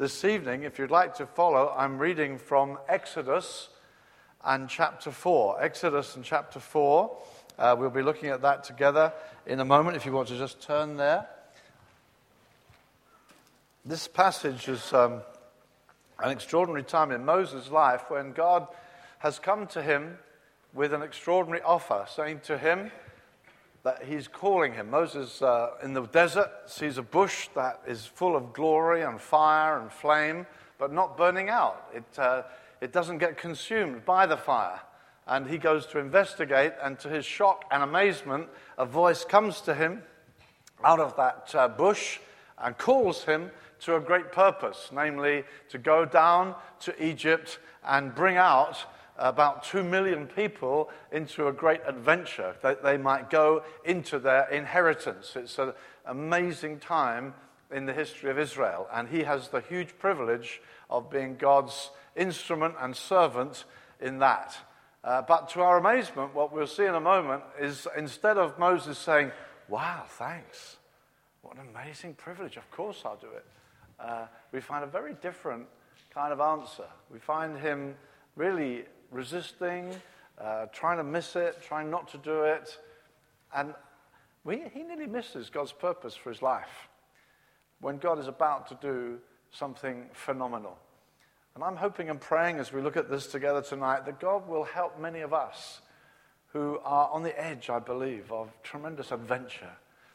this evening, if you'd like to follow, I'm reading from Exodus and chapter 4. Exodus and chapter 4. Uh, we'll be looking at that together in a moment if you want to just turn there. This passage is um, an extraordinary time in Moses' life when God has come to him with an extraordinary offer, saying to him that he's calling him. Moses uh, in the desert sees a bush that is full of glory and fire and flame, but not burning out. It, uh, it doesn't get consumed by the fire. And he goes to investigate, and to his shock and amazement, a voice comes to him out of that uh, bush and calls him to a great purpose, namely to go down to Egypt and bring out about two million people into a great adventure that they might go into their inheritance. It's an amazing time in the history of Israel, and he has the huge privilege of being God's instrument and servant in that. Uh, but to our amazement, what we'll see in a moment is instead of Moses saying, Wow, thanks, what an amazing privilege, of course I'll do it uh, we find a very different kind of answer. We find him really resisting, uh, trying to miss it, trying not to do it. And we, he nearly misses God's purpose for his life when God is about to do something phenomenal. And I'm hoping and praying as we look at this together tonight that God will help many of us who are on the edge, I believe, of tremendous adventure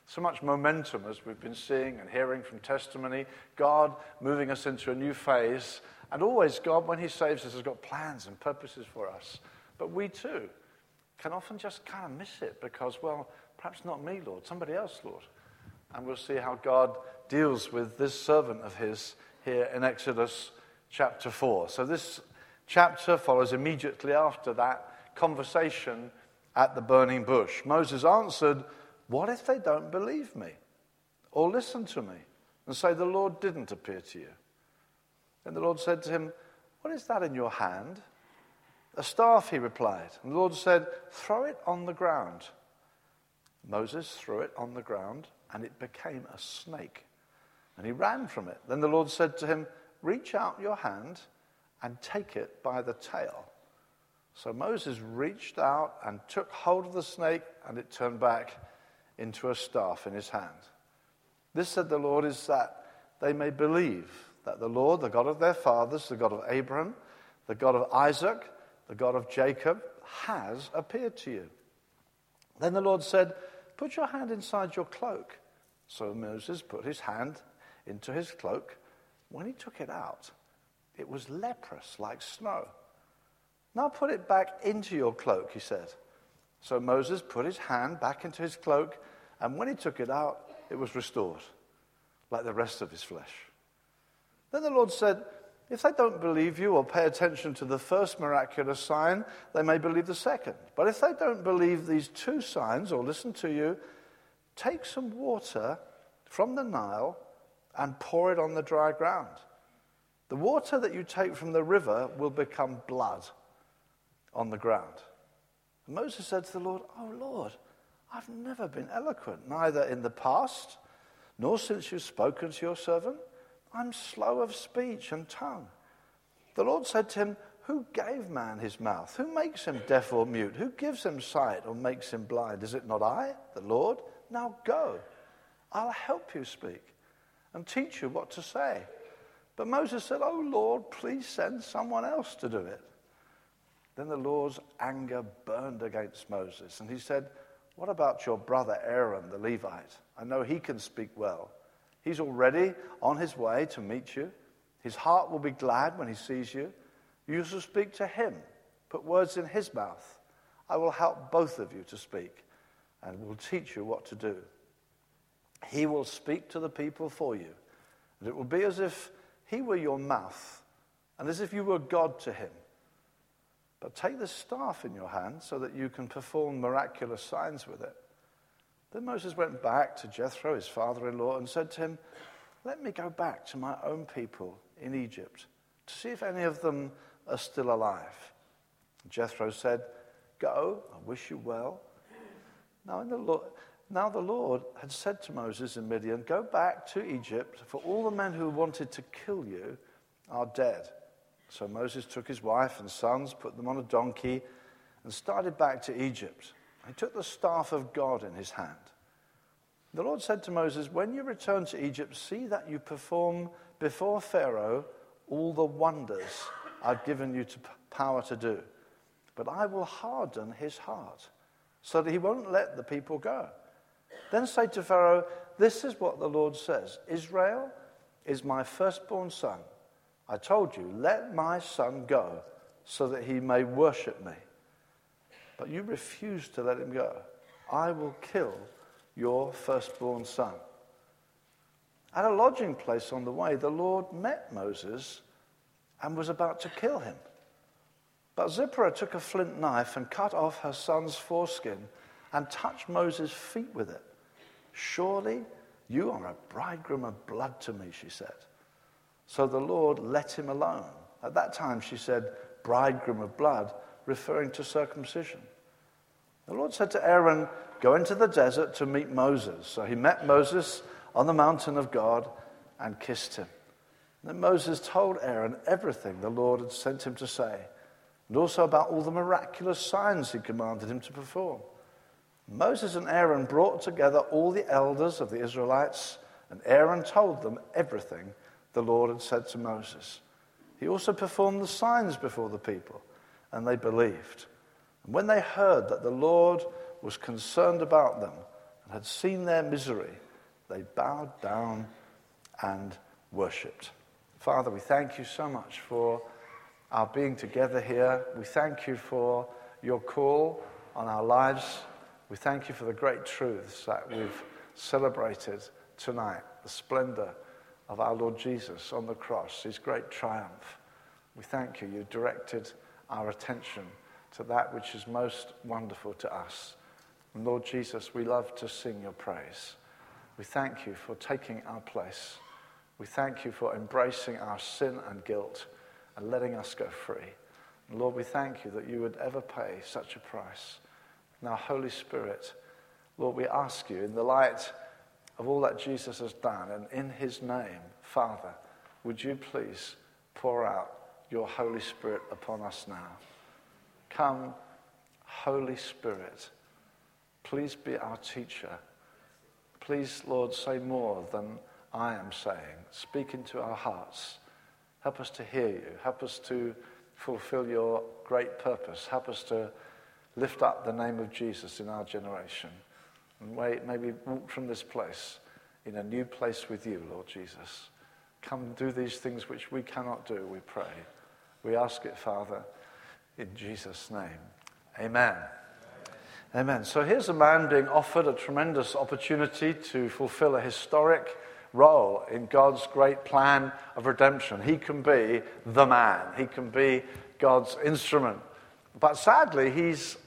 so much momentum as we've been seeing and hearing from testimony. God moving us into a new phase. And always, God, when He saves us, has got plans and purposes for us. But we too can often just kind of miss it because, well, perhaps not me, Lord, somebody else, Lord. And we'll see how God deals with this servant of His here in Exodus chapter 4. So this chapter follows immediately after that conversation at the burning bush. Moses answered, what if they don't believe me or listen to me and say, The Lord didn't appear to you? And the Lord said to him, What is that in your hand? A staff, he replied. And the Lord said, Throw it on the ground. Moses threw it on the ground, and it became a snake. And he ran from it. Then the Lord said to him, Reach out your hand and take it by the tail. So Moses reached out and took hold of the snake, and it turned back into a staff in his hand. This, said the Lord, is that they may believe that the Lord, the God of their fathers, the God of Abraham, the God of Isaac, the God of Jacob, has appeared to you. Then the Lord said, Put your hand inside your cloak. So Moses put his hand into his cloak. When he took it out, it was leprous like snow. Now put it back into your cloak, he said. So Moses put his hand back into his cloak, and when he took it out, it was restored, like the rest of his flesh. Then the Lord said, If they don't believe you or pay attention to the first miraculous sign, they may believe the second. But if they don't believe these two signs or listen to you, take some water from the Nile and pour it on the dry ground. The water that you take from the river will become blood on the ground. And Moses said to the Lord, Oh Lord, I've never been eloquent, neither in the past nor since you've spoken to your servant. I'm slow of speech and tongue. The Lord said to him, Who gave man his mouth? Who makes him deaf or mute? Who gives him sight or makes him blind? Is it not I, the Lord? Now go. I'll help you speak and teach you what to say. But Moses said, Oh Lord, please send someone else to do it. Then the Lord's anger burned against Moses, and he said, What about your brother Aaron, the Levite? I know he can speak well. He's already on his way to meet you. His heart will be glad when he sees you. You shall speak to him, put words in his mouth. I will help both of you to speak and will teach you what to do. He will speak to the people for you, and it will be as if he were your mouth and as if you were God to him. But take the staff in your hand so that you can perform miraculous signs with it. Then Moses went back to Jethro, his father in law, and said to him, Let me go back to my own people in Egypt to see if any of them are still alive. Jethro said, Go, I wish you well. Now, the Lord, Now the Lord had said to Moses in Midian, Go back to Egypt, for all the men who wanted to kill you are dead. So Moses took his wife and sons, put them on a donkey, and started back to Egypt. He took the staff of God in his hand. The Lord said to Moses, When you return to Egypt, see that you perform before Pharaoh all the wonders I've given you to power to do. But I will harden his heart so that he won't let the people go. Then say to Pharaoh, This is what the Lord says Israel is my firstborn son. I told you, let my son go so that he may worship me. But you refuse to let him go. I will kill your firstborn son. At a lodging place on the way, the Lord met Moses and was about to kill him. But Zipporah took a flint knife and cut off her son's foreskin and touched Moses' feet with it. Surely you are a bridegroom of blood to me, she said. So the Lord let him alone. At that time, she said, bridegroom of blood, referring to circumcision. The Lord said to Aaron, Go into the desert to meet Moses. So he met Moses on the mountain of God and kissed him. Then Moses told Aaron everything the Lord had sent him to say, and also about all the miraculous signs he commanded him to perform. Moses and Aaron brought together all the elders of the Israelites, and Aaron told them everything the Lord had said to Moses. He also performed the signs before the people, and they believed. And when they heard that the Lord was concerned about them and had seen their misery, they bowed down and worshipped. Father, we thank you so much for our being together here. We thank you for your call on our lives. We thank you for the great truths that we've celebrated tonight, the splendor of our Lord Jesus on the cross, his great triumph. We thank you. You directed our attention to that which is most wonderful to us. And Lord Jesus, we love to sing your praise. We thank you for taking our place. We thank you for embracing our sin and guilt and letting us go free. And Lord, we thank you that you would ever pay such a price. Now, Holy Spirit, Lord, we ask you in the light of all that Jesus has done. And in his name, Father, would you please pour out your Holy Spirit upon us now? Come, Holy Spirit, please be our teacher. Please, Lord, say more than I am saying. Speak into our hearts. Help us to hear you. Help us to fulfill your great purpose. Help us to lift up the name of Jesus in our generation. And maybe walk from this place in a new place with you, Lord Jesus. Come do these things which we cannot do, we pray. We ask it, Father, in Jesus' name. Amen. Amen. So here's a man being offered a tremendous opportunity to fulfill a historic role in God's great plan of redemption. He can be the man, he can be God's instrument. But sadly, he's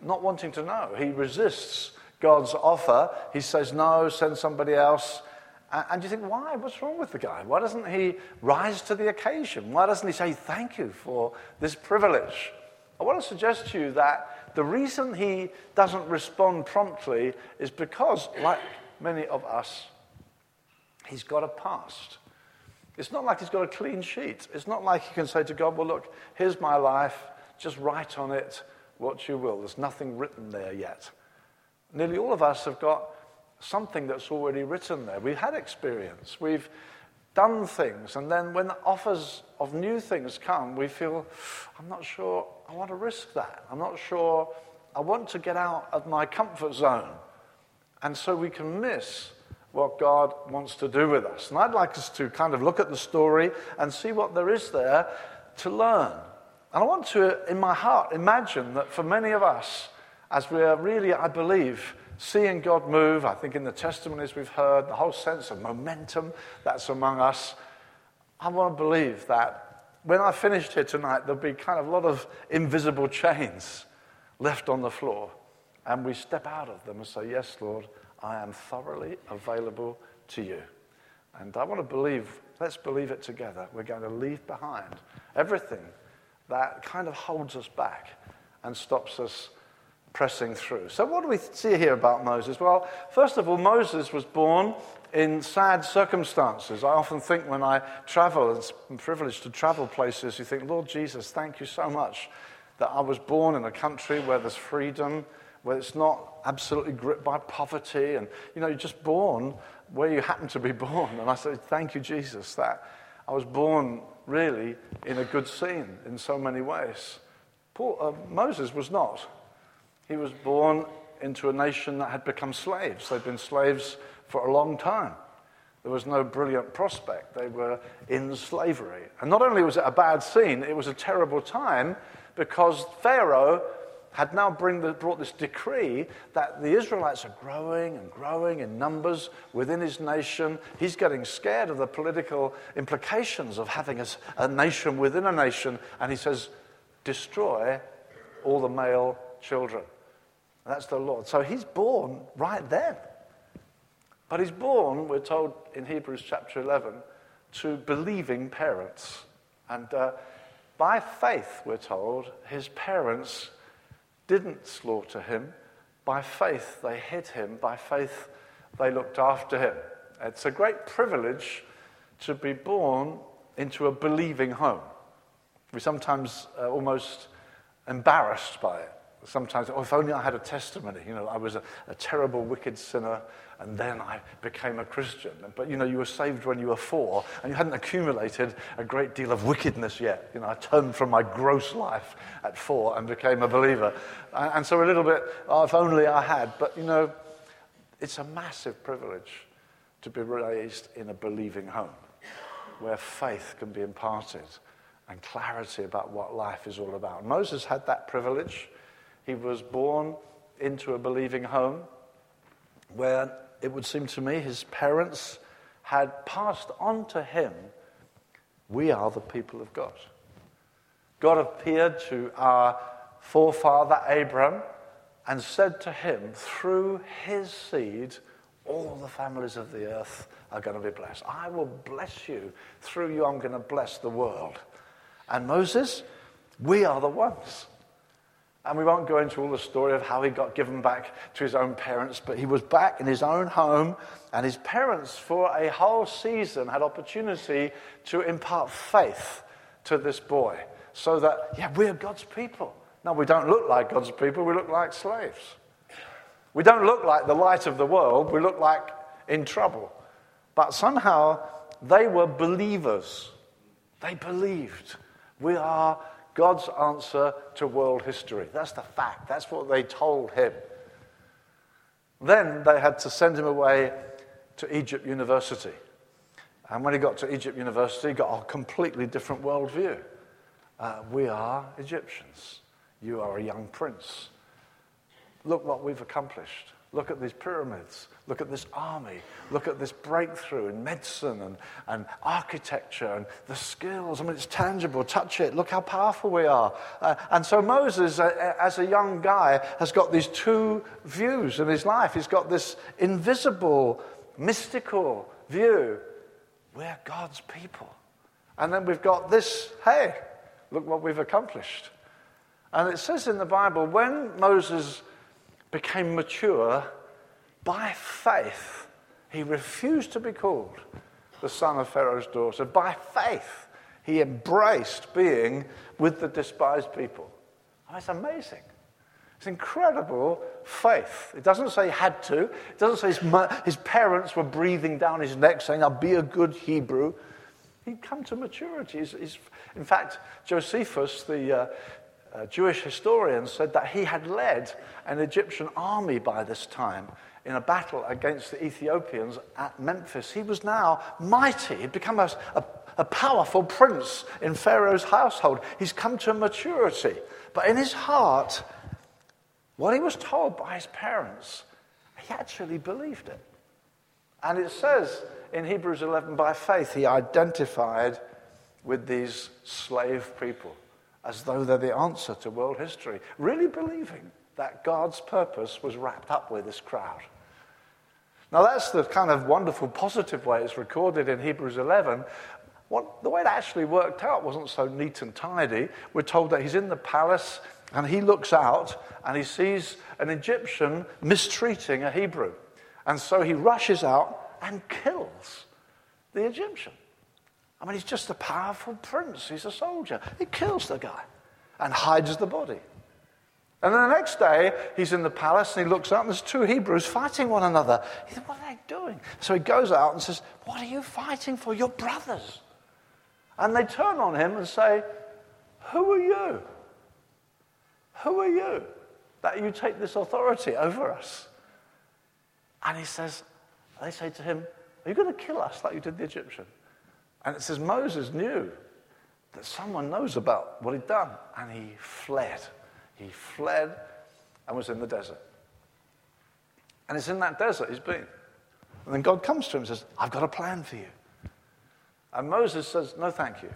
not wanting to know. He resists God's offer. He says, No, send somebody else. And you think, why? What's wrong with the guy? Why doesn't he rise to the occasion? Why doesn't he say, Thank you for this privilege? I want to suggest to you that the reason he doesn't respond promptly is because, like many of us, he's got a past. It's not like he's got a clean sheet. It's not like he can say to God, Well, look, here's my life, just write on it what you will. There's nothing written there yet. Nearly all of us have got something that's already written there. We've had experience. We've done things. And then when offers of new things come, we feel, I'm not sure I want to risk that. I'm not sure I want to get out of my comfort zone. And so we can miss what God wants to do with us. And I'd like us to kind of look at the story and see what there is there to learn. And I want to, in my heart, imagine that for many of us, as we are really, I believe, seeing God move, I think in the testimonies we've heard, the whole sense of momentum that's among us, I want to believe that when I finished here tonight, there'll be kind of a lot of invisible chains left on the floor. And we step out of them and say, Yes, Lord, I am thoroughly available to you. And I want to believe, let's believe it together. We're going to leave behind everything that kind of holds us back and stops us pressing through. So, what do we see here about Moses? Well, first of all, Moses was born in sad circumstances. I often think when I travel, it's a privilege to travel places, you think, Lord Jesus, thank you so much that I was born in a country where there's freedom, where it's not absolutely gripped by poverty, and you know, you're just born where you happen to be born. And I say, thank you, Jesus, that I was born really in a good scene in so many ways. Paul, uh, Moses was not. He was born into a nation that had become slaves. They'd been slaves for a long time. There was no brilliant prospect. They were in slavery. And not only was it a bad scene, it was a terrible time because Pharaoh had now the, brought this decree that the Israelites are growing and growing in numbers within his nation. He's getting scared of the political implications of having a, a nation within a nation. And he says, destroy all the male children. That's the Lord. So he's born right then. But he's born, we're told in Hebrews chapter 11, to believing parents. And uh, by faith, we're told, his parents didn't slaughter him. By faith, they hid him. By faith, they looked after him. It's a great privilege to be born into a believing home. We're sometimes uh, almost embarrassed by it sometimes, oh, if only I had a testimony. You know, I was a, a, terrible, wicked sinner, and then I became a Christian. But, you know, you were saved when you were four, and you hadn't accumulated a great deal of wickedness yet. You know, I turned from my gross life at four and became a believer. And, so a little bit, oh, if only I had. But, you know, it's a massive privilege to be raised in a believing home where faith can be imparted and clarity about what life is all about. Moses had that privilege. He was born into a believing home where it would seem to me his parents had passed on to him, we are the people of God. God appeared to our forefather Abraham and said to him, through his seed, all the families of the earth are going to be blessed. I will bless you. Through you, I'm going to bless the world. And Moses, we are the ones. And we won't go into all the story of how he got given back to his own parents, but he was back in his own home, and his parents, for a whole season, had opportunity to impart faith to this boy. So that, yeah, we're God's people. Now, we don't look like God's people, we look like slaves. We don't look like the light of the world, we look like in trouble. But somehow, they were believers. They believed. We are God's answer to world history. That's the fact. That's what they told him. Then they had to send him away to Egypt University. And when he got to Egypt University, he got a completely different worldview. Uh, we are Egyptians. You are a young prince. Look what we've accomplished. Look at these pyramids. Look at this army. Look at this breakthrough in medicine and, and architecture and the skills. I mean, it's tangible. Touch it. Look how powerful we are. Uh, and so Moses, uh, as a young guy, has got these two views in his life. He's got this invisible, mystical view. We're God's people. And then we've got this hey, look what we've accomplished. And it says in the Bible when Moses became mature, by faith, he refused to be called the son of Pharaoh's daughter. By faith, he embraced being with the despised people. It's amazing. It's incredible faith. It doesn't say he had to. It doesn't say his, his parents were breathing down his neck saying, I'll be a good Hebrew. He'd come to maturity. He's, he's, in fact, Josephus, the, uh, uh, Jewish historians said that he had led an Egyptian army by this time in a battle against the Ethiopians at Memphis. He was now mighty. He'd become a, a, a powerful prince in Pharaoh's household. He's come to maturity. But in his heart, what he was told by his parents, he actually believed it. And it says in Hebrews 11, by faith, he identified with these slave people as though they're the answer to world history, really believing that God's purpose was wrapped up with this crowd. Now, that's the kind of wonderful positive way it's recorded in Hebrews 11. What, the way it actually worked out wasn't so neat and tidy. We're told that he's in the palace and he looks out and he sees an Egyptian mistreating a Hebrew. And so he rushes out and kills the Egyptian. I mean, he's just a powerful prince. He's a soldier. He kills the guy and hides the body. And then the next day, he's in the palace and he looks up and there's two Hebrews fighting one another. He said, What are they doing? So he goes out and says, What are you fighting for? Your brothers. And they turn on him and say, Who are you? Who are you that you take this authority over us? And he says, They say to him, Are you going to kill us like you did the Egyptian? And it says Moses knew that someone knows about what he'd done, and he fled. He fled and was in the desert. And it's in that desert he's been. And then God comes to him and says, I've got a plan for you. And Moses says, No, thank you.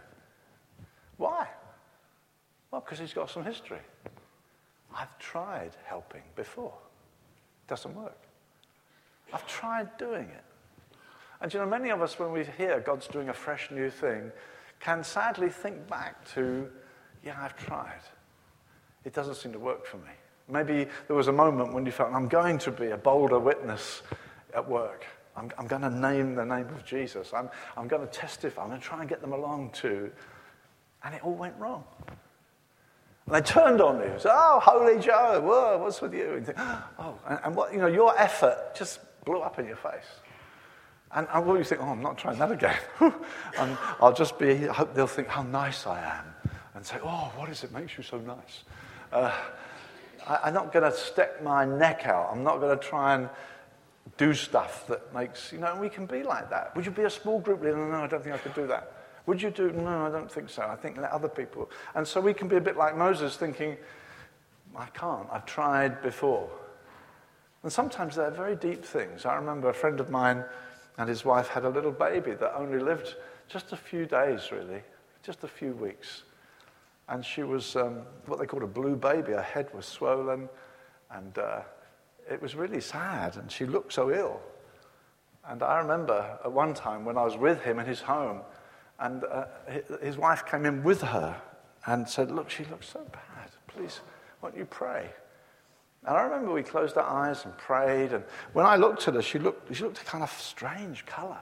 Why? Well, because he's got some history. I've tried helping before, it doesn't work. I've tried doing it. And you know, many of us, when we hear God's doing a fresh new thing, can sadly think back to, yeah, I've tried. It doesn't seem to work for me. Maybe there was a moment when you felt, I'm going to be a bolder witness at work. I'm, I'm going to name the name of Jesus. I'm, I'm going to testify. I'm going to try and get them along too. And it all went wrong. And they turned on you. Said, oh, holy Joe, whoa, what's with you? And, think, oh, and, and, what, you know, your effort just blew up in your face. And, and what you think, oh, I'm not trying that again. and I'll just be, I hope they'll think how nice I am. And say, oh, what is it makes you so nice? Uh, I, am not going to stick my neck out. I'm not going to try and do stuff that makes, you know, we can be like that. Would you be a small group leader? No, I don't think I could do that. Would you do? No, I don't think so. I think let other people. And so we can be a bit like Moses thinking, I can't. I've tried before. And sometimes they're very deep things. I remember a friend of mine and his wife had a little baby that only lived just a few days, really, just a few weeks. And she was um, what they called a blue baby. Her head was swollen, and uh, it was really sad. And she looked so ill. And I remember at one time when I was with him in his home, and uh, his wife came in with her and said, Look, she looks so bad. Please, won't you pray? And I remember we closed our eyes and prayed. And when I looked at her, she looked, she looked a kind of strange color.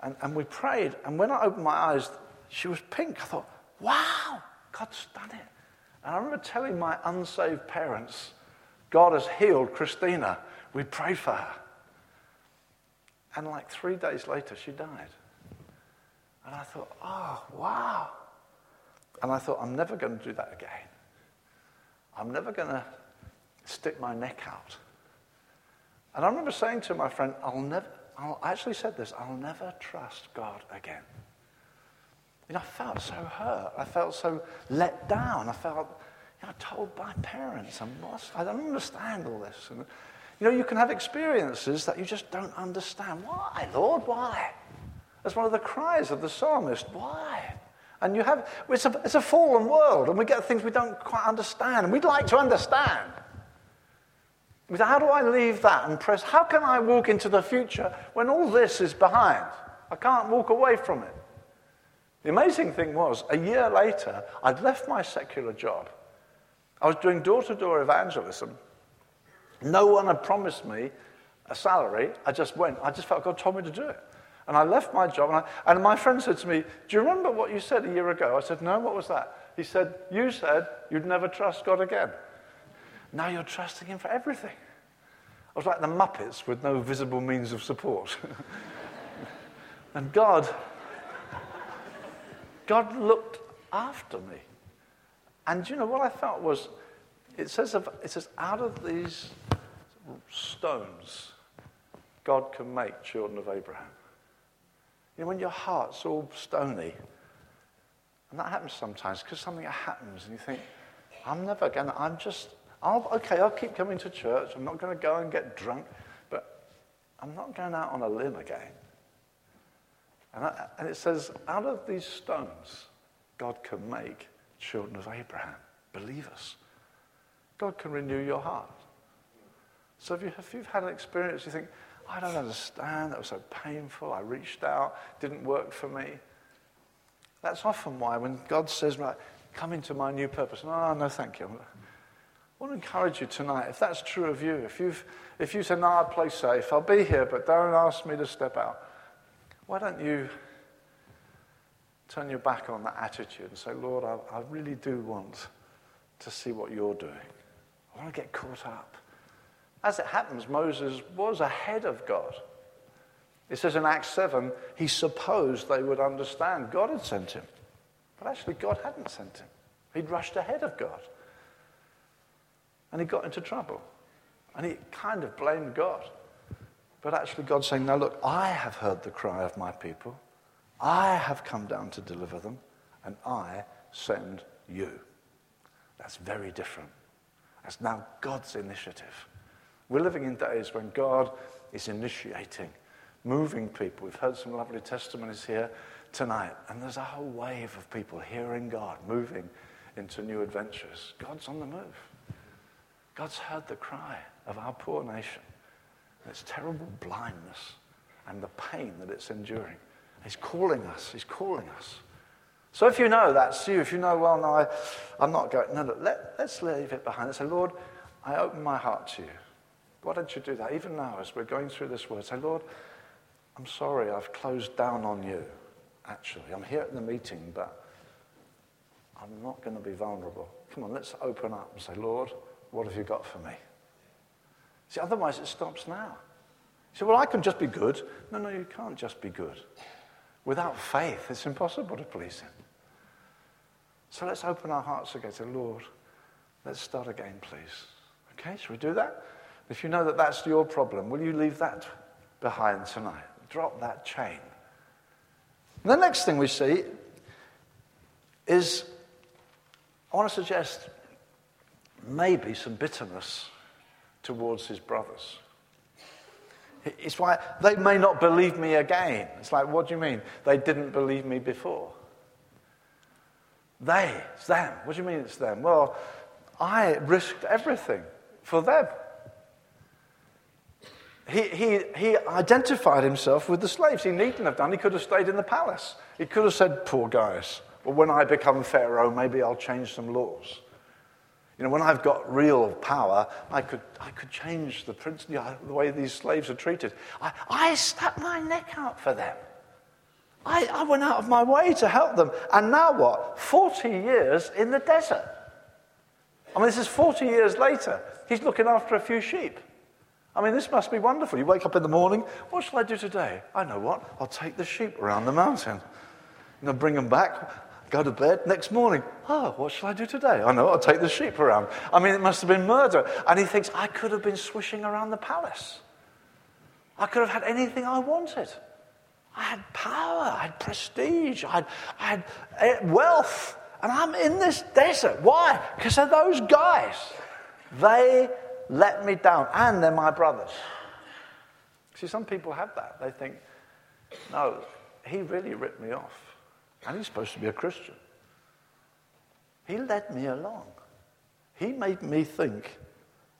And, and we prayed. And when I opened my eyes, she was pink. I thought, wow, God's done it. And I remember telling my unsaved parents, God has healed Christina. We prayed for her. And like three days later, she died. And I thought, oh, wow. And I thought, I'm never going to do that again. I'm never going to stick my neck out. And I remember saying to my friend, I'll never, I'll, I actually said this, I'll never trust God again. You know, I felt so hurt. I felt so let down. I felt, you know, told by parents, I'm lost. I don't understand all this. And, you know, you can have experiences that you just don't understand. Why, Lord? Why? That's one of the cries of the psalmist. Why? And you have, it's a, it's a fallen world, and we get things we don't quite understand, and we'd like to understand. How do I leave that and press? How can I walk into the future when all this is behind? I can't walk away from it. The amazing thing was, a year later, I'd left my secular job. I was doing door to door evangelism. No one had promised me a salary. I just went. I just felt God told me to do it. And I left my job. And, I, and my friend said to me, Do you remember what you said a year ago? I said, No, what was that? He said, You said you'd never trust God again. Now you're trusting Him for everything. I was like the Muppets with no visible means of support. and God God looked after me. And you know what I felt was, it says, it says, out of these stones, God can make children of Abraham. You know, when your heart's all stony, and that happens sometimes because something happens and you think, I'm never going to, I'm just, I'll, okay, I'll keep coming to church. I'm not going to go and get drunk, but I'm not going out on a limb again. And, that, and it says, out of these stones, God can make children of Abraham, believers. God can renew your heart. So if, you, if you've had an experience, you think, I don't understand, that was so painful, I reached out, didn't work for me. That's often why when God says, right, come into my new purpose. No, no, thank you. I want to encourage you tonight, if that's true of you, if, you've, if you say, no, I'll play safe, I'll be here, but don't ask me to step out, why don't you turn your back on that attitude and say, Lord, I, I really do want to see what you're doing. I want to get caught up. As it happens, Moses was ahead of God. It says in Acts 7, he supposed they would understand God had sent him. But actually, God hadn't sent him. He'd rushed ahead of God. And he got into trouble. And he kind of blamed God. But actually, God's saying, No, look, I have heard the cry of my people. I have come down to deliver them. And I send you. That's very different. That's now God's initiative. We're living in days when God is initiating, moving people. We've heard some lovely testimonies here tonight, and there's a whole wave of people hearing God, moving into new adventures. God's on the move. God's heard the cry of our poor nation, its terrible blindness and the pain that it's enduring. He's calling us. He's calling us. So if you know that's you, if you know, well, no, I, am not going, no, no, let, let's leave it behind. Say, Lord, I open my heart to you. Why don't you do that? Even now, as we're going through this word, say, Lord, I'm sorry I've closed down on you, actually. I'm here at the meeting, but I'm not going to be vulnerable. Come on, let's open up and say, Lord, what have you got for me? See, otherwise it stops now. You say, well, I can just be good. No, no, you can't just be good. Without faith, it's impossible to please Him. So let's open our hearts again. Say, Lord, let's start again, please. Okay, shall we do that? If you know that that's your problem, will you leave that behind tonight? Drop that chain. And the next thing we see is I want to suggest maybe some bitterness towards his brothers. It's why they may not believe me again. It's like, what do you mean? They didn't believe me before. They, it's them. What do you mean it's them? Well, I risked everything for them. He, he, he identified himself with the slaves. He needn't have done. He could have stayed in the palace. He could have said, Poor guys. Well, when I become Pharaoh, maybe I'll change some laws. You know, when I've got real power, I could, I could change the, prince, you know, the way these slaves are treated. I, I stuck my neck out for them. I, I went out of my way to help them. And now what? 40 years in the desert. I mean, this is 40 years later. He's looking after a few sheep. I mean, this must be wonderful. You wake up in the morning, what shall I do today? I know what. I'll take the sheep around the mountain. And I'll bring them back, go to bed. Next morning, oh, what shall I do today? I know, I'll take the sheep around. I mean, it must have been murder. And he thinks, I could have been swishing around the palace. I could have had anything I wanted. I had power, I had prestige, I had, I had eh, wealth. And I'm in this desert. Why? Because of those guys. They let me down, and they're my brothers. See, some people have that. They think, no, he really ripped me off, and he's supposed to be a Christian. He led me along. He made me think,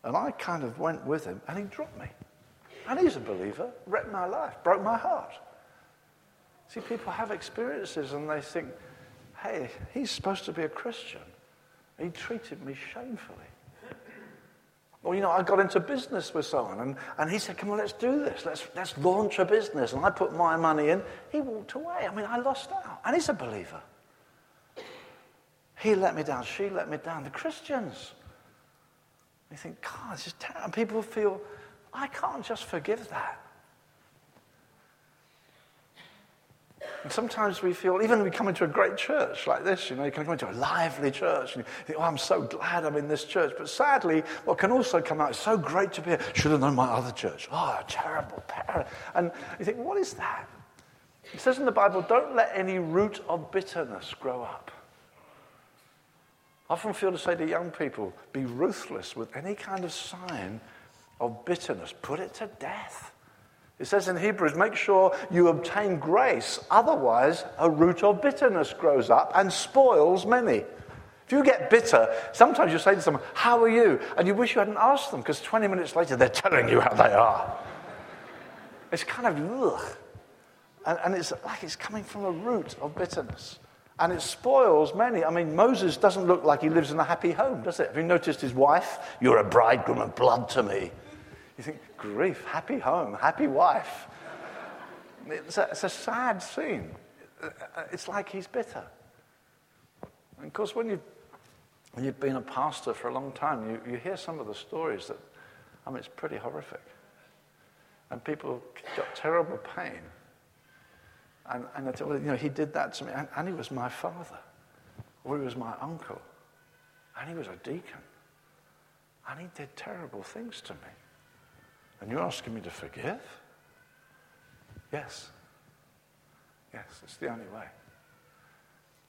and I kind of went with him, and he dropped me. And he's a believer, wrecked my life, broke my heart. See, people have experiences and they think, hey, he's supposed to be a Christian. He treated me shamefully. Or, you know, I got into business with someone and, and he said, come on, let's do this. Let's, let's launch a business. And I put my money in. He walked away. I mean, I lost out. And he's a believer. He let me down. She let me down. The Christians. You think, God, this is terrible. And people feel, I can't just forgive that. And sometimes we feel, even we come into a great church like this, you know, you can come into a lively church and you think, oh, I'm so glad I'm in this church. But sadly, what can also come out is so great to be here. Should have known my other church. Oh, terrible parent. And you think, what is that? It says in the Bible, don't let any root of bitterness grow up. I often feel to say to young people, be ruthless with any kind of sign of bitterness. Put it to death. It says in Hebrews, make sure you obtain grace, otherwise, a root of bitterness grows up and spoils many. If you get bitter, sometimes you say to someone, How are you? And you wish you hadn't asked them because 20 minutes later they're telling you how they are. It's kind of ugh. And, and it's like it's coming from a root of bitterness. And it spoils many. I mean, Moses doesn't look like he lives in a happy home, does it? Have you noticed his wife? You're a bridegroom of blood to me. You think, grief, happy home, happy wife. It's a, it's a sad scene. It's like he's bitter. And of course, when you've, you've been a pastor for a long time, you, you hear some of the stories that, I mean, it's pretty horrific. And people got terrible pain. And, and I well, you know, he did that to me. And, and he was my father, or he was my uncle, and he was a deacon. And he did terrible things to me. And you're asking me to forgive? Yes. Yes, it's the only way.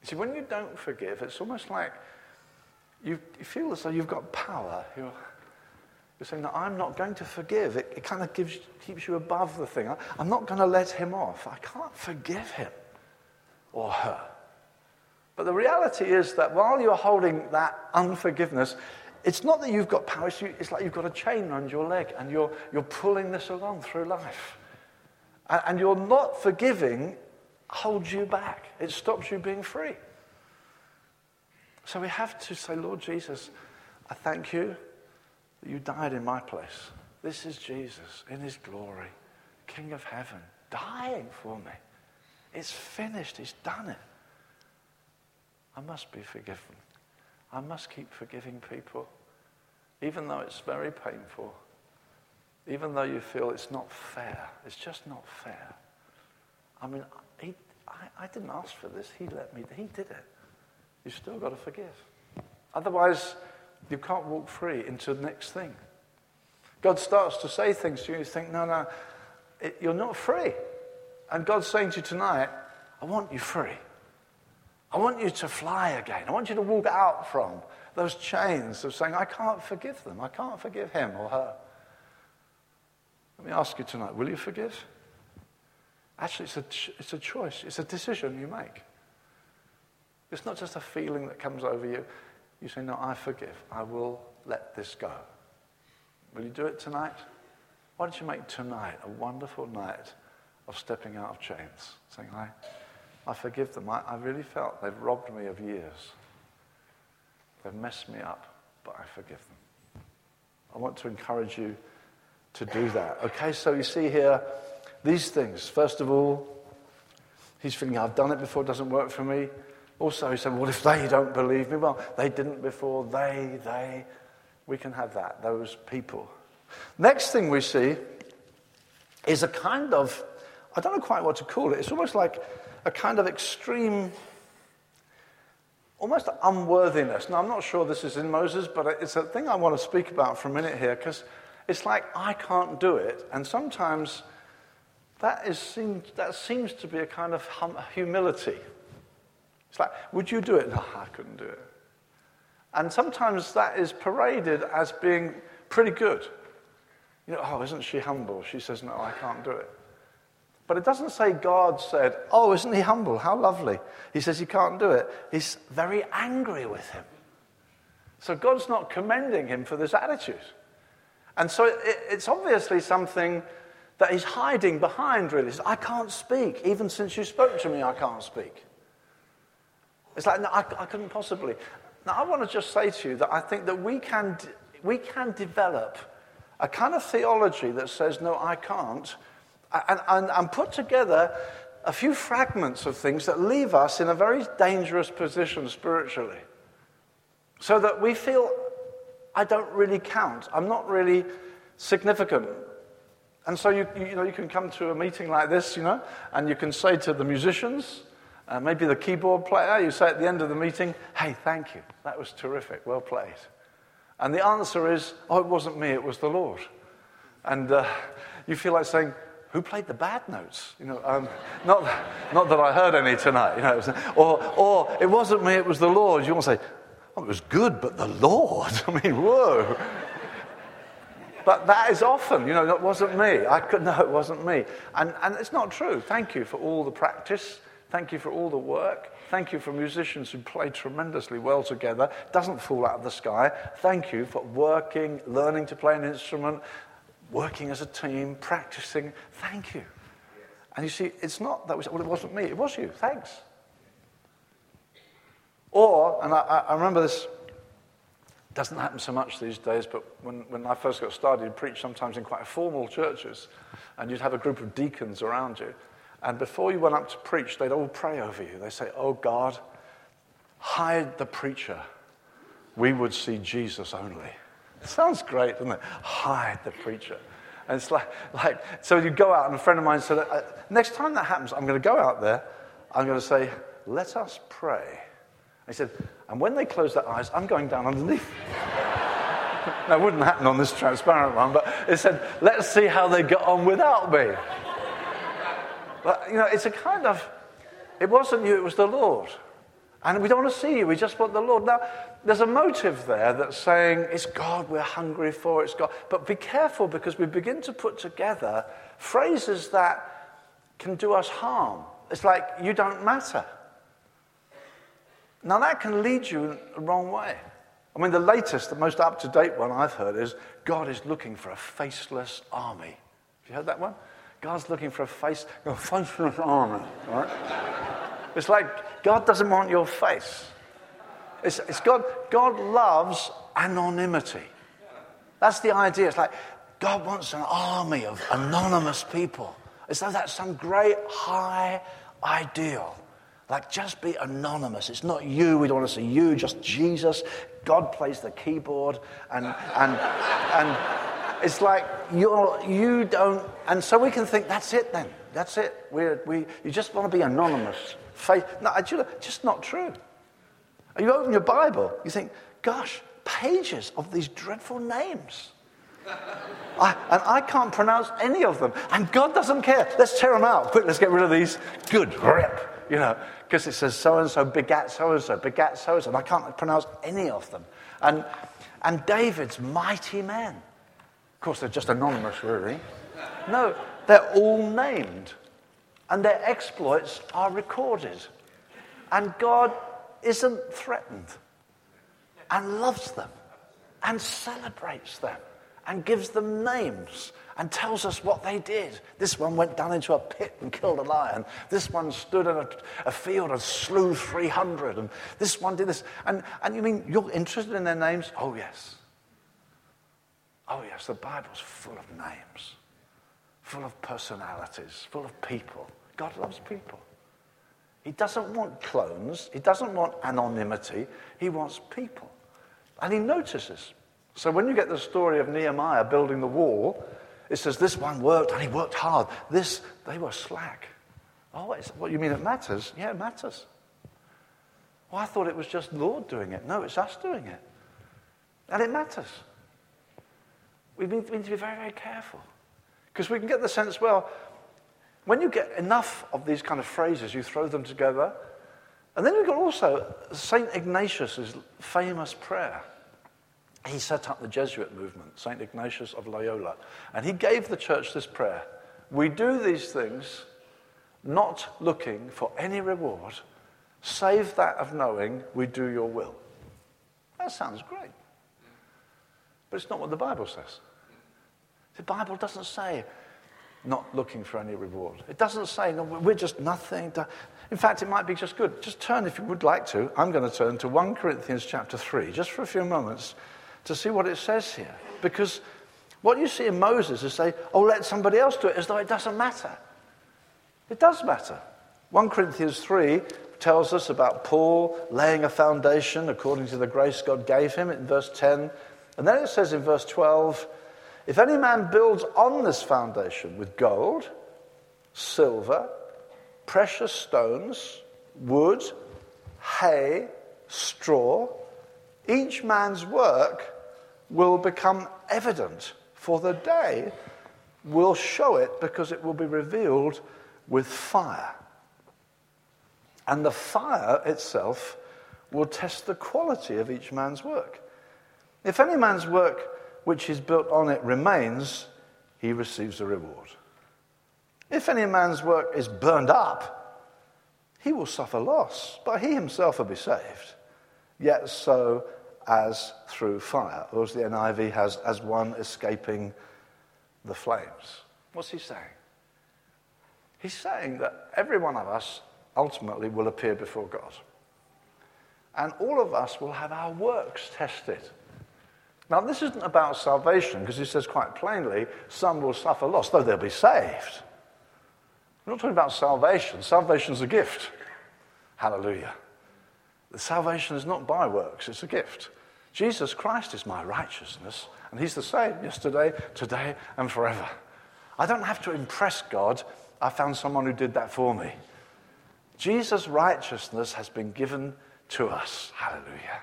You see, when you don't forgive, it's almost like you, you feel as though you've got power. You're, you're saying, that I'm not going to forgive. It, it kind of gives, keeps you above the thing. I, I'm not going to let him off. I can't forgive him or her. But the reality is that while you're holding that unforgiveness, it's not that you've got power, it's, like you've got a chain around your leg and you're, you're pulling this along through life. And, and you're not forgiving holds you back, it stops you being free. So we have to say, Lord Jesus, I thank you that you died in my place. This is Jesus in his glory, King of heaven, dying for me. It's finished, he's done it. I must be forgiven. I must keep forgiving people, even though it's very painful, even though you feel it's not fair. It's just not fair. I mean, he, I, I didn't ask for this. He let me, he did it. You've still got to forgive. Otherwise, you can't walk free into the next thing. God starts to say things to you, you think, no, no, it, you're not free. And God's saying to you tonight, I want you free. I want you to fly again. I want you to walk out from those chains of saying, I can't forgive them. I can't forgive him or her. Let me ask you tonight will you forgive? Actually, it's a, it's a choice, it's a decision you make. It's not just a feeling that comes over you. You say, No, I forgive. I will let this go. Will you do it tonight? Why don't you make tonight a wonderful night of stepping out of chains? Saying, I, I forgive them. I, I really felt they've robbed me of years. They've messed me up, but I forgive them. I want to encourage you to do that. Okay, so you see here these things. First of all, he's thinking, I've done it before, it doesn't work for me. Also, he said, Well, if they don't believe me, well, they didn't before, they, they. We can have that, those people. Next thing we see is a kind of, I don't know quite what to call it, it's almost like a kind of extreme, almost unworthiness. Now, I'm not sure this is in Moses, but it's a thing I want to speak about for a minute here because it's like I can't do it. And sometimes that, is, that seems to be a kind of hum, humility. It's like, would you do it? No, I couldn't do it. And sometimes that is paraded as being pretty good. You know, oh, isn't she humble? She says, no, I can't do it. But it doesn't say God said, oh, isn't he humble? How lovely. He says he can't do it. He's very angry with him. So God's not commending him for this attitude. And so it, it's obviously something that he's hiding behind, really. I can't speak. Even since you spoke to me, I can't speak. It's like, no, I, I couldn't possibly. Now, I want to just say to you that I think that we can, we can develop a kind of theology that says, no, I can't, and, and, and put together a few fragments of things that leave us in a very dangerous position spiritually. So that we feel, I don't really count. I'm not really significant. And so you, you, know, you can come to a meeting like this, you know, and you can say to the musicians, uh, maybe the keyboard player, you say at the end of the meeting, hey, thank you. That was terrific. Well played. And the answer is, oh, it wasn't me, it was the Lord. And uh, you feel like saying, who played the bad notes? You know, um, not, not that I heard any tonight. You know, or, or it wasn't me, it was the Lord. You want to say, oh, it was good, but the Lord. I mean, whoa. But that is often, you know, that wasn't me. I could, no, it wasn't me. And, and it's not true. Thank you for all the practice. Thank you for all the work. Thank you for musicians who play tremendously well together. Doesn't fall out of the sky. Thank you for working, learning to play an instrument, working as a team, practicing. Thank you. And you see, it's not that was, well, it wasn't me. It was you. Thanks. Or, and I, I remember this doesn't happen so much these days, but when, when I first got started, you'd preach sometimes in quite formal churches, and you'd have a group of deacons around you. And before you went up to preach, they'd all pray over you. They'd say, Oh God, hide the preacher. We would see Jesus only. It sounds great, doesn't it? Hide the preacher. And it's like, like so you go out, and a friend of mine said, uh, Next time that happens, I'm going to go out there, I'm going to say, Let us pray. He said, And when they close their eyes, I'm going down underneath. that wouldn't happen on this transparent one, but it said, Let's see how they get on without me. But, you know, it's a kind of, it wasn't you, it was the Lord. And we don't want to see you, we just want the Lord. Now, there's a motive there that's saying it's God we're hungry for, it's God. But be careful because we begin to put together phrases that can do us harm. It's like, you don't matter. Now, that can lead you the wrong way. I mean, the latest, the most up to date one I've heard is God is looking for a faceless army. Have you heard that one? God's looking for a face, a faceless army. Right? it's like God doesn't want your face. It's, it's God, God loves anonymity. That's the idea. It's like God wants an army of anonymous people. As though that's some great high ideal. Like, just be anonymous. It's not you. We don't want to see you, just Jesus. God plays the keyboard. And, and, and it's like you're, you don't. And so we can think, that's it then. That's it. We're, we, you just want to be anonymous. Faith. No, just not true. You open your Bible, you think, gosh, pages of these dreadful names. I, and I can't pronounce any of them. And God doesn't care. Let's tear them out. Quick, let's get rid of these. Good, rip. You know, because it says so and so begat so and so, begat so and so. I can't pronounce any of them. And, and David's mighty men. Of course, they're just anonymous, really. No, they're all named. And their exploits are recorded. And God isn't threatened and loves them and celebrates them and gives them names and tells us what they did. This one went down into a pit and killed a lion. This one stood in a, a field and slew 300. And this one did this. And, and you mean you're interested in their names? Oh, yes. Oh, yes, the Bible's full of names, full of personalities, full of people. God loves people. He doesn't want clones, he doesn't want anonymity, he wants people. And he notices. So when you get the story of Nehemiah building the wall, it says this one worked and he worked hard. This, they were slack. Oh, what you mean it matters? Yeah, it matters. Well, I thought it was just Lord doing it. No, it's us doing it. And it matters. We need, we need to be very, very careful. Because we can get the sense, well, when you get enough of these kind of phrases, you throw them together. And then you've got also St. Ignatius' famous prayer. He set up the Jesuit movement, St. Ignatius of Loyola. And he gave the church this prayer We do these things not looking for any reward, save that of knowing we do your will. That sounds great. But it's not what the Bible says. The Bible doesn't say, not looking for any reward. It doesn't say, no, we're just nothing. In fact, it might be just good. Just turn, if you would like to, I'm going to turn to 1 Corinthians chapter 3, just for a few moments, to see what it says here. Because what you see in Moses is say, oh, let somebody else do it, as though it doesn't matter. It does matter. 1 Corinthians 3 tells us about Paul laying a foundation according to the grace God gave him in verse 10. And then it says in verse 12, if any man builds on this foundation with gold, silver, precious stones, wood, hay, straw, each man's work will become evident, for the day will show it because it will be revealed with fire. And the fire itself will test the quality of each man's work. If any man's work which is built on it remains, he receives a reward. If any man's work is burned up, he will suffer loss, but he himself will be saved. Yet so as through fire, or as the NIV has, as one escaping the flames. What's he saying? He's saying that every one of us ultimately will appear before God. and all of us will have our works tested. Now, this isn't about salvation because he says quite plainly, some will suffer loss, though they'll be saved. We're not talking about salvation. Salvation is a gift. Hallelujah. The salvation is not by works, it's a gift. Jesus Christ is my righteousness, and He's the same yesterday, today, and forever. I don't have to impress God. I found someone who did that for me. Jesus' righteousness has been given to us. Hallelujah.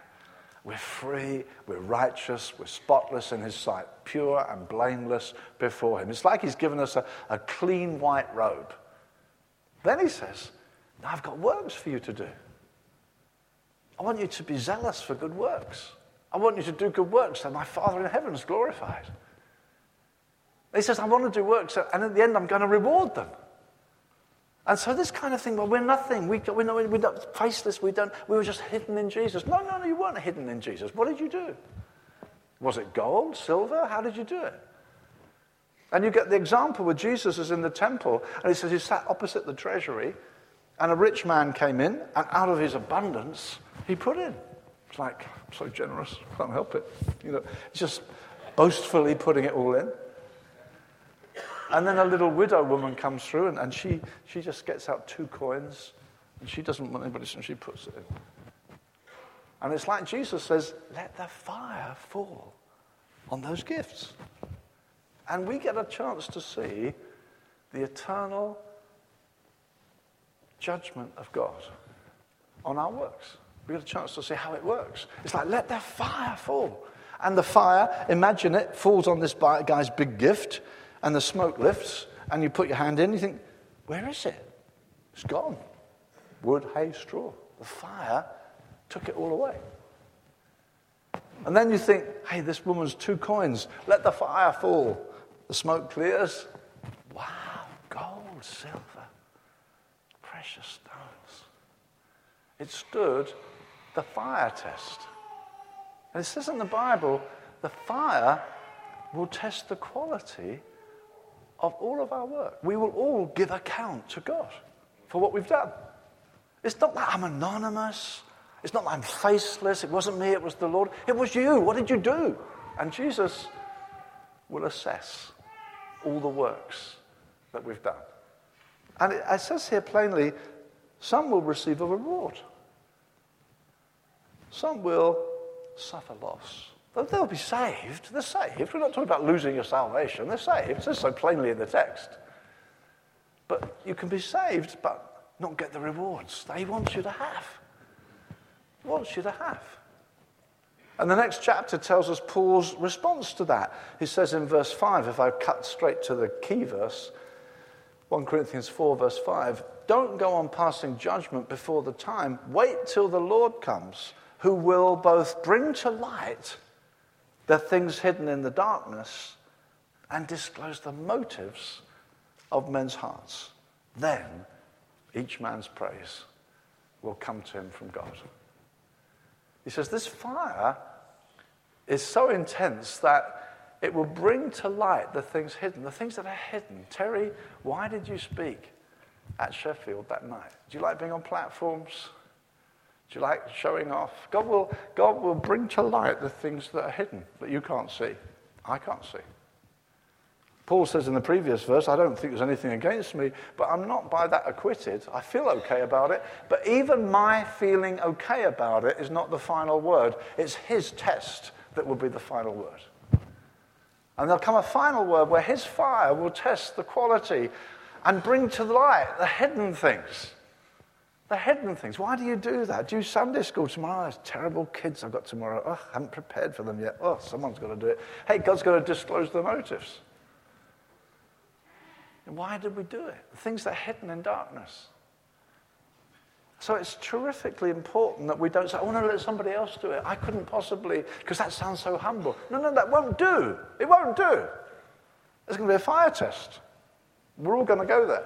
We're free, we're righteous, we're spotless in His sight, pure and blameless before Him. It's like He's given us a, a clean white robe. Then He says, Now I've got works for you to do. I want you to be zealous for good works. I want you to do good works so my Father in heaven is glorified. He says, I want to do works, and at the end, I'm going to reward them. And so this kind of thing, well, we're nothing. We, we, know, we're not faceless. We, don't, we were just hidden in Jesus. No, no, no, you weren't hidden in Jesus. What did you do? Was it gold, silver? How did you do it? And you get the example where Jesus is in the temple, and he says he sat opposite the treasury, and a rich man came in, and out of his abundance, he put in. It's like, I'm so generous, can't help it. You know, just boastfully putting it all in. And then a little widow woman comes through and, and she, she just gets out two coins and she doesn't want anybody, so she puts it in. And it's like Jesus says, let the fire fall on those gifts. And we get a chance to see the eternal judgment of God on our works. We get a chance to see how it works. It's like, let the fire fall. And the fire, imagine it, falls on this guy's big gift and the smoke lifts, and you put your hand in, you think, where is it? It's gone. Wood, hay, straw. The fire took it all away. And then you think, hey, this woman's two coins. Let the fire fall. The smoke clears. Wow, gold, silver, precious stones. It stood the fire test. And it says in the Bible, the fire will test the quality of all of our work. We will all give account to God for what we've done. It's not that I'm anonymous. It's not that I'm faceless. It wasn't me, it was the Lord. It was you. What did you do? And Jesus will assess all the works that we've done. And it, says here plainly some will receive a reward, some will suffer loss. They'll be saved. They're saved. We're not talking about losing your salvation. They're saved. It says so plainly in the text. But you can be saved, but not get the rewards they want you to have. He wants you to have. And the next chapter tells us Paul's response to that. He says in verse 5, if I cut straight to the key verse, 1 Corinthians 4, verse 5, don't go on passing judgment before the time. Wait till the Lord comes, who will both bring to light the things hidden in the darkness and disclose the motives of men's hearts. Then each man's praise will come to him from God. He says, This fire is so intense that it will bring to light the things hidden, the things that are hidden. Terry, why did you speak at Sheffield that night? Do you like being on platforms? Do you like showing off? God will, God will bring to light the things that are hidden that you can't see. I can't see. Paul says in the previous verse, I don't think there's anything against me, but I'm not by that acquitted. I feel okay about it, but even my feeling okay about it is not the final word. It's his test that will be the final word. And there'll come a final word where his fire will test the quality and bring to light the hidden things. The hidden things. Why do you do that? Do Sunday school tomorrow? Those terrible kids I've got tomorrow. Oh, I haven't prepared for them yet. Oh, someone's got to do it. Hey, God's got to disclose the motives. And why did we do it? The things that are hidden in darkness. So it's terrifically important that we don't say, want to let somebody else do it. I couldn't possibly, because that sounds so humble. No, no, that won't do. It won't do. There's going to be a fire test. We're all going to go there.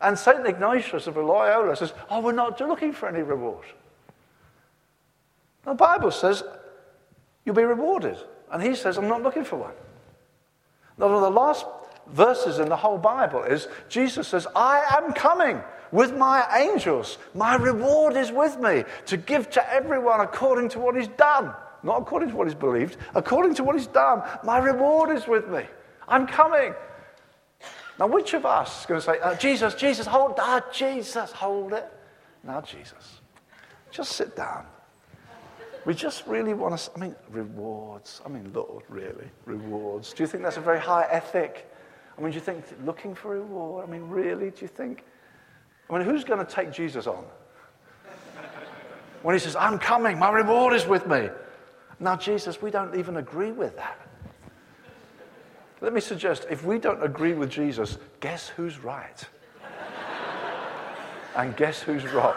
And St. Ignatius of Loyola says, Oh, we're not looking for any reward. The Bible says you'll be rewarded. And he says, I'm not looking for one. Now, one of the last verses in the whole Bible is Jesus says, I am coming with my angels. My reward is with me to give to everyone according to what he's done. Not according to what he's believed, according to what he's done. My reward is with me. I'm coming. Now, which of us is going to say, uh, Jesus, Jesus, hold, ah, Jesus, hold it? Now, Jesus, just sit down. We just really want to, I mean, rewards. I mean, Lord, really, rewards. Do you think that's a very high ethic? I mean, do you think looking for reward? I mean, really, do you think? I mean, who's going to take Jesus on? When he says, I'm coming, my reward is with me. Now, Jesus, we don't even agree with that. Let me suggest if we don't agree with Jesus, guess who's right? and guess who's wrong?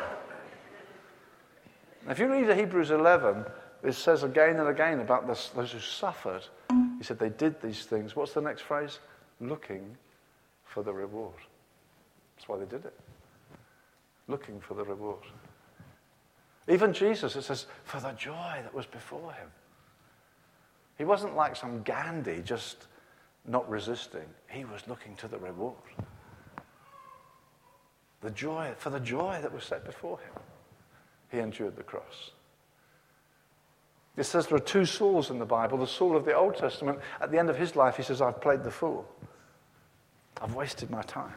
If you read Hebrews 11, it says again and again about this, those who suffered. He said they did these things. What's the next phrase? Looking for the reward. That's why they did it. Looking for the reward. Even Jesus, it says, for the joy that was before him. He wasn't like some Gandhi just not resisting. He was looking to the reward. The joy, for the joy that was set before him, he endured the cross. It says there are two Sauls in the Bible. The Saul of the Old Testament, at the end of his life, he says, I've played the fool. I've wasted my time.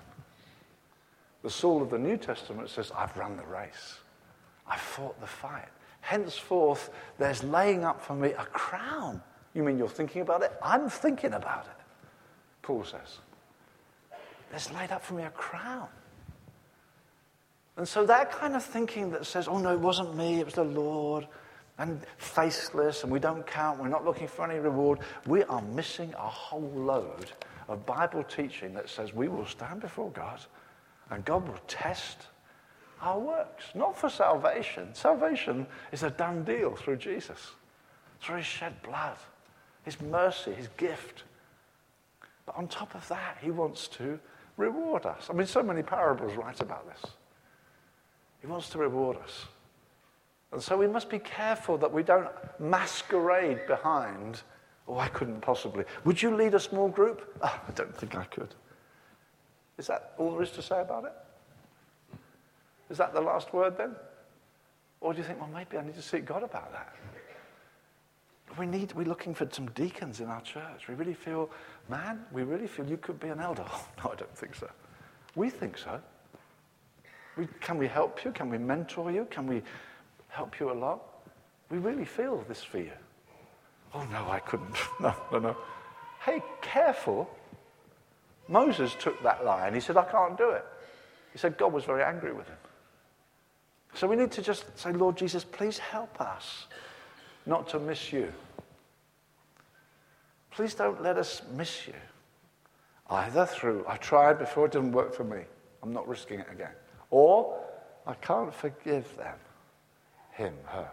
The Saul of the New Testament says, I've run the race. I've fought the fight. Henceforth, there's laying up for me a crown. You mean you're thinking about it? I'm thinking about it, Paul says. There's laid up for me a crown. And so that kind of thinking that says, oh no, it wasn't me, it was the Lord, and faceless, and we don't count, we're not looking for any reward, we are missing a whole load of Bible teaching that says we will stand before God and God will test our works, not for salvation. Salvation is a done deal through Jesus, through his shed blood, his mercy, his gift. But on top of that, he wants to reward us. I mean, so many parables write about this. He wants to reward us. And so we must be careful that we don't masquerade behind, oh, I couldn't possibly. Would you lead a small group? Oh, I don't think I could. Is that all there is to say about it? Is that the last word then? Or do you think, well, maybe I need to seek God about that? We need, we're looking for some deacons in our church. We really feel, man, we really feel you could be an elder. Oh, no, I don't think so. We think so. We, can we help you? Can we mentor you? Can we help you along? We really feel this for you. Oh, no, I couldn't. No, no, no. Hey, careful. Moses took that line. He said, I can't do it. He said God was very angry with him. So we need to just say, Lord Jesus, please help us not to miss you. Please don't let us miss you. Either through, I tried before, it didn't work for me. I'm not risking it again. Or, I can't forgive them, him, her.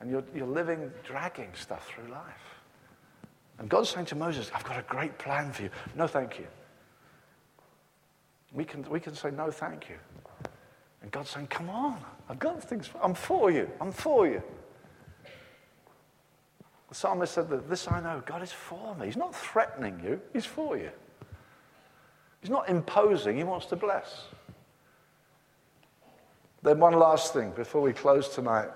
And you're, you're living, dragging stuff through life. And God's saying to Moses, I've got a great plan for you. No, thank you. We can, we can say, no, thank you. And God's saying, Come on, I've got things, for, I'm for you, I'm for you. The psalmist said that this I know, God is for me. He's not threatening you, He's for you. He's not imposing, He wants to bless. Then, one last thing before we close tonight.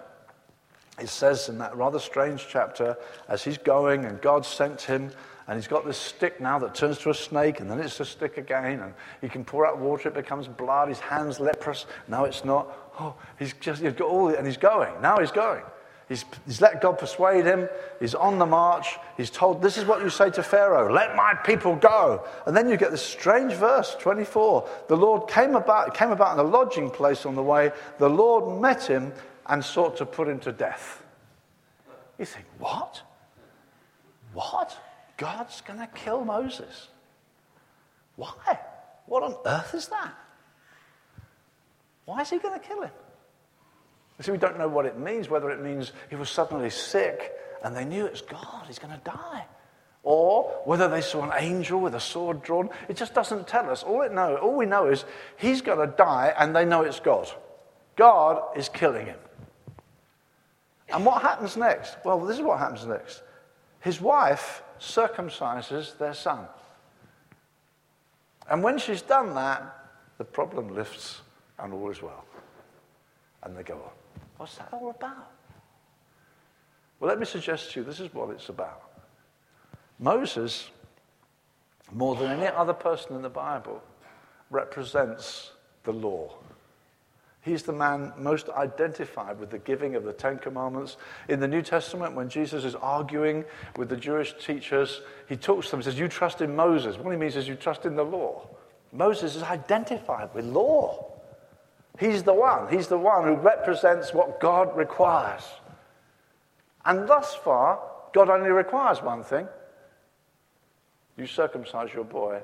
It says in that rather strange chapter, as he's going and God sent him and he's got this stick now that turns to a snake, and then it's a stick again, and he can pour out water, it becomes blood, his hand's leprous, now it's not. Oh, he's just, he's got all, and he's going. Now he's going. He's, he's let God persuade him. He's on the march. He's told, This is what you say to Pharaoh let my people go. And then you get this strange verse, 24. The Lord came about, came about in a lodging place on the way. The Lord met him and sought to put him to death. You think, What? What? God's going to kill Moses. Why? What on earth is that? Why is he going to kill him? You see, we don't know what it means, whether it means he was suddenly sick and they knew it's God, he's going to die. Or whether they saw an angel with a sword drawn. It just doesn't tell us. All, it know, all we know is he's going to die and they know it's God. God is killing him. And what happens next? Well, this is what happens next. His wife circumcises their son. And when she's done that, the problem lifts and all is well. And they go on. What's that all about? Well, let me suggest to you this is what it's about. Moses, more than any other person in the Bible, represents the law. He's the man most identified with the giving of the Ten Commandments. In the New Testament, when Jesus is arguing with the Jewish teachers, he talks to them and says, You trust in Moses. What he means is, You trust in the law. Moses is identified with law. He's the one. He's the one who represents what God requires. And thus far, God only requires one thing you circumcise your boy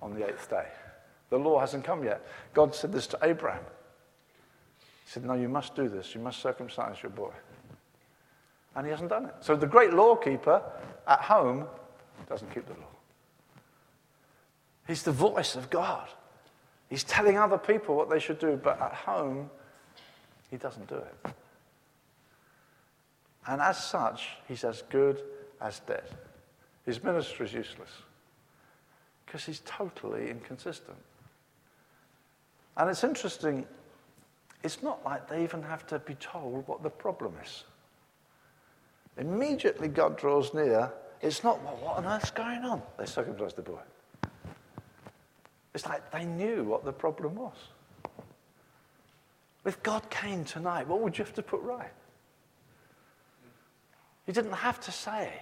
on the eighth day. The law hasn't come yet. God said this to Abraham. He said, No, you must do this. You must circumcise your boy. And he hasn't done it. So the great lawkeeper at home doesn't keep the law. He's the voice of God. He's telling other people what they should do, but at home, he doesn't do it. And as such, he's as good as dead. His ministry is useless because he's totally inconsistent. And it's interesting, it's not like they even have to be told what the problem is. Immediately God draws near, it's not, well, what on earth's going on? They circumcised the boy. It's like they knew what the problem was. If God came tonight, what would you have to put right? He didn't have to say.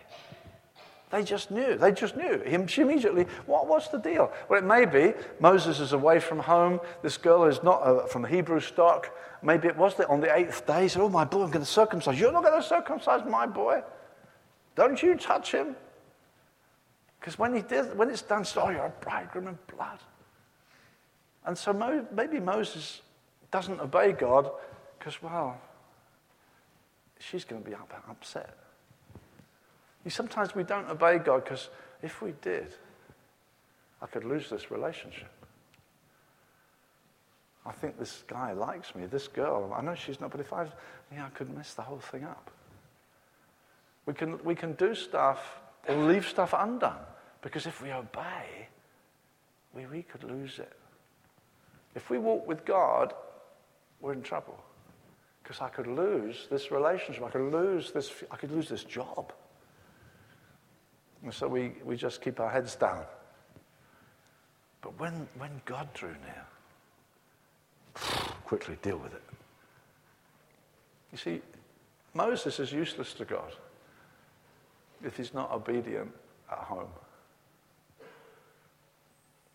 They just knew. They just knew. Him, she immediately, what, was the deal? Well, it may be Moses is away from home. This girl is not uh, from Hebrew stock. Maybe it was that on the eighth day, he said, Oh, my boy, I'm going to circumcise. You're not going to circumcise my boy. Don't you touch him. Because when, he when it's done, oh, you're a bridegroom in blood. And so Mo, maybe Moses doesn't obey God because, well, she's going to be upset. You, Sometimes we don't obey God because if we did, I could lose this relationship. I think this guy likes me, this girl, I know she's not, but if I, yeah, I could mess the whole thing up. We can, we can do stuff or leave stuff undone because if we obey, we, we could lose it. If we walk with God, we're in trouble because I could lose this relationship. I could lose this, I could lose this job. And so we, we just keep our heads down. But when, when God drew near, quickly deal with it. You see, Moses is useless to God if he's not obedient at home.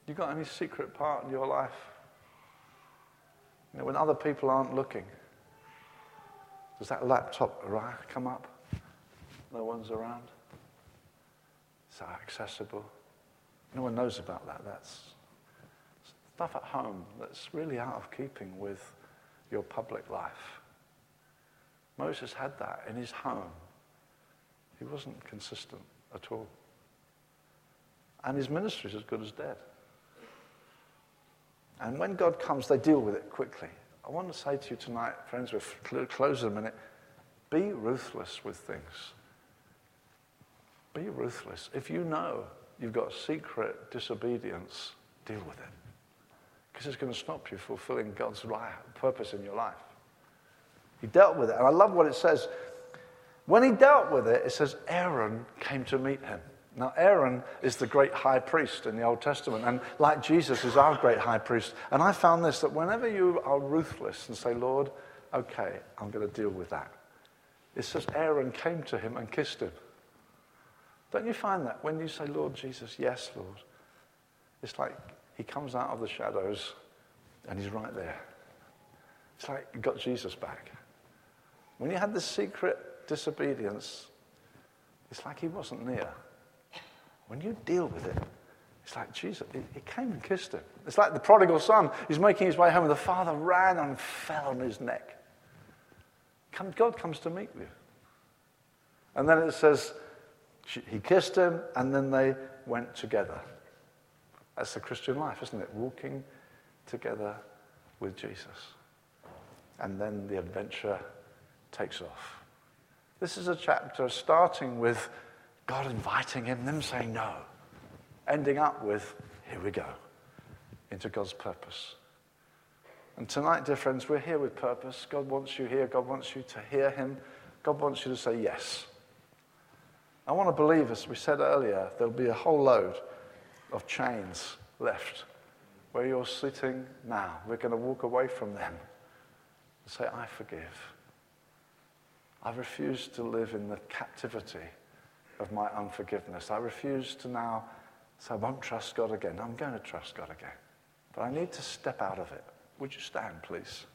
You got any secret part in your life? You know, when other people aren't looking, does that laptop come up? No one's around? so accessible. No one knows about that. That's stuff at home that's really out of keeping with your public life. Moses had that in his home. He wasn't consistent at all. And his ministry is as good as dead. And when God comes, they deal with it quickly. I want to say to you tonight, friends, we're closing a minute, be ruthless with things. Be ruthless. If you know you've got secret disobedience, deal with it. Because it's going to stop you fulfilling God's purpose in your life. He dealt with it. And I love what it says. When he dealt with it, it says Aaron came to meet him. Now, Aaron is the great high priest in the Old Testament, and like Jesus is our great high priest. And I found this that whenever you are ruthless and say, Lord, okay, I'm going to deal with that, it says Aaron came to him and kissed him. Don't you find that when you say, Lord Jesus, yes, Lord, it's like he comes out of the shadows and he's right there. It's like you got Jesus back. When you had the secret disobedience, it's like he wasn't near. When you deal with it, it's like Jesus, he came and kissed him. It's like the prodigal son. He's making his way home, and the father ran and fell on his neck. God comes to meet you. And then it says, he kissed him, and then they went together. That's the Christian life, isn't it? Walking together with Jesus. And then the adventure takes off. This is a chapter starting with God inviting him, them saying no, ending up with, here we go. into God's purpose. And tonight, dear friends, we're here with purpose. God wants you here. God wants you to hear Him. God wants you to say yes. I want to believe, as we said earlier, there'll be a whole load of chains left where you're sitting now. We're going to walk away from them and say, I forgive. I refuse to live in the captivity of my unforgiveness. I refuse to now say, I won't trust God again. I'm going to trust God again. But I need to step out of it. Would you stand, please?